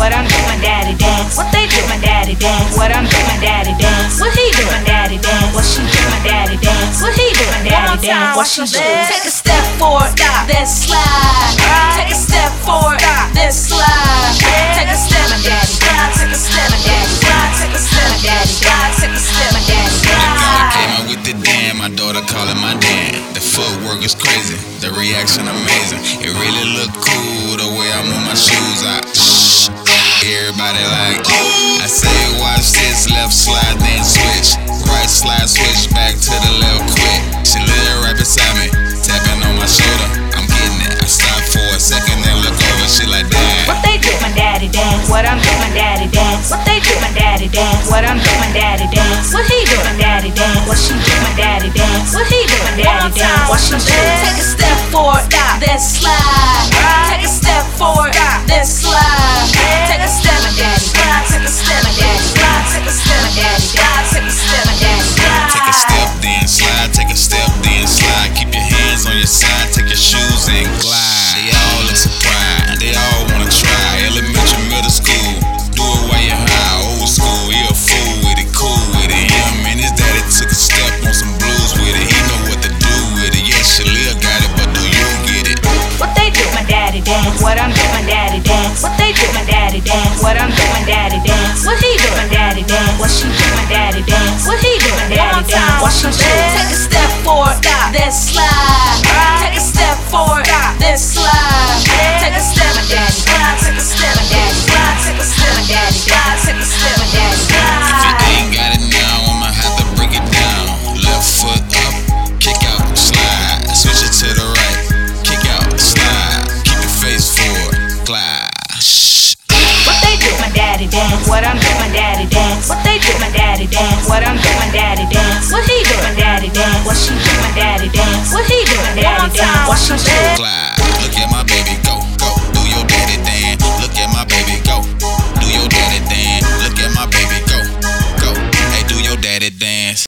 dance. What I'm doing, my daddy dance. What they do, my daddy dance. What I'm doing, my daddy dance. What he doing, my daddy dance. What she doing, my daddy dance. What he doing, my daddy dance. What she doing. Take a step forward, then slide. Take a step forward, then slide. Take a step, my daddy slide. Take a step, my daddy slide. Take a step, my daddy slide. Take a step, my daddy I came slide. out with the damn, my daughter call my damn. The footwork is crazy, the reaction amazing. It really look cool the way I move my shoes out. Shh like I say watch this, left slide, then switch. Right slide, switch back to the left quick. She live right beside me, tapping on my shoulder. I'm getting it. I stop for a second and look over, she like that. What they do, my daddy dance. What I'm doing, my daddy dance. What they do, my daddy dance. What I'm doing, my daddy dance. What he do, my daddy dance. What she do, my daddy dance. What he do, my daddy dance. What she do. Take a step forward, stop, then slide. Take a step forward, stop, then slide. I'm doing, daddy dance. What they do, my daddy dance. What I'm doing, daddy dance. What he doing, daddy dance. What she doing, daddy dance. What he what I'm doing, daddy. daddy.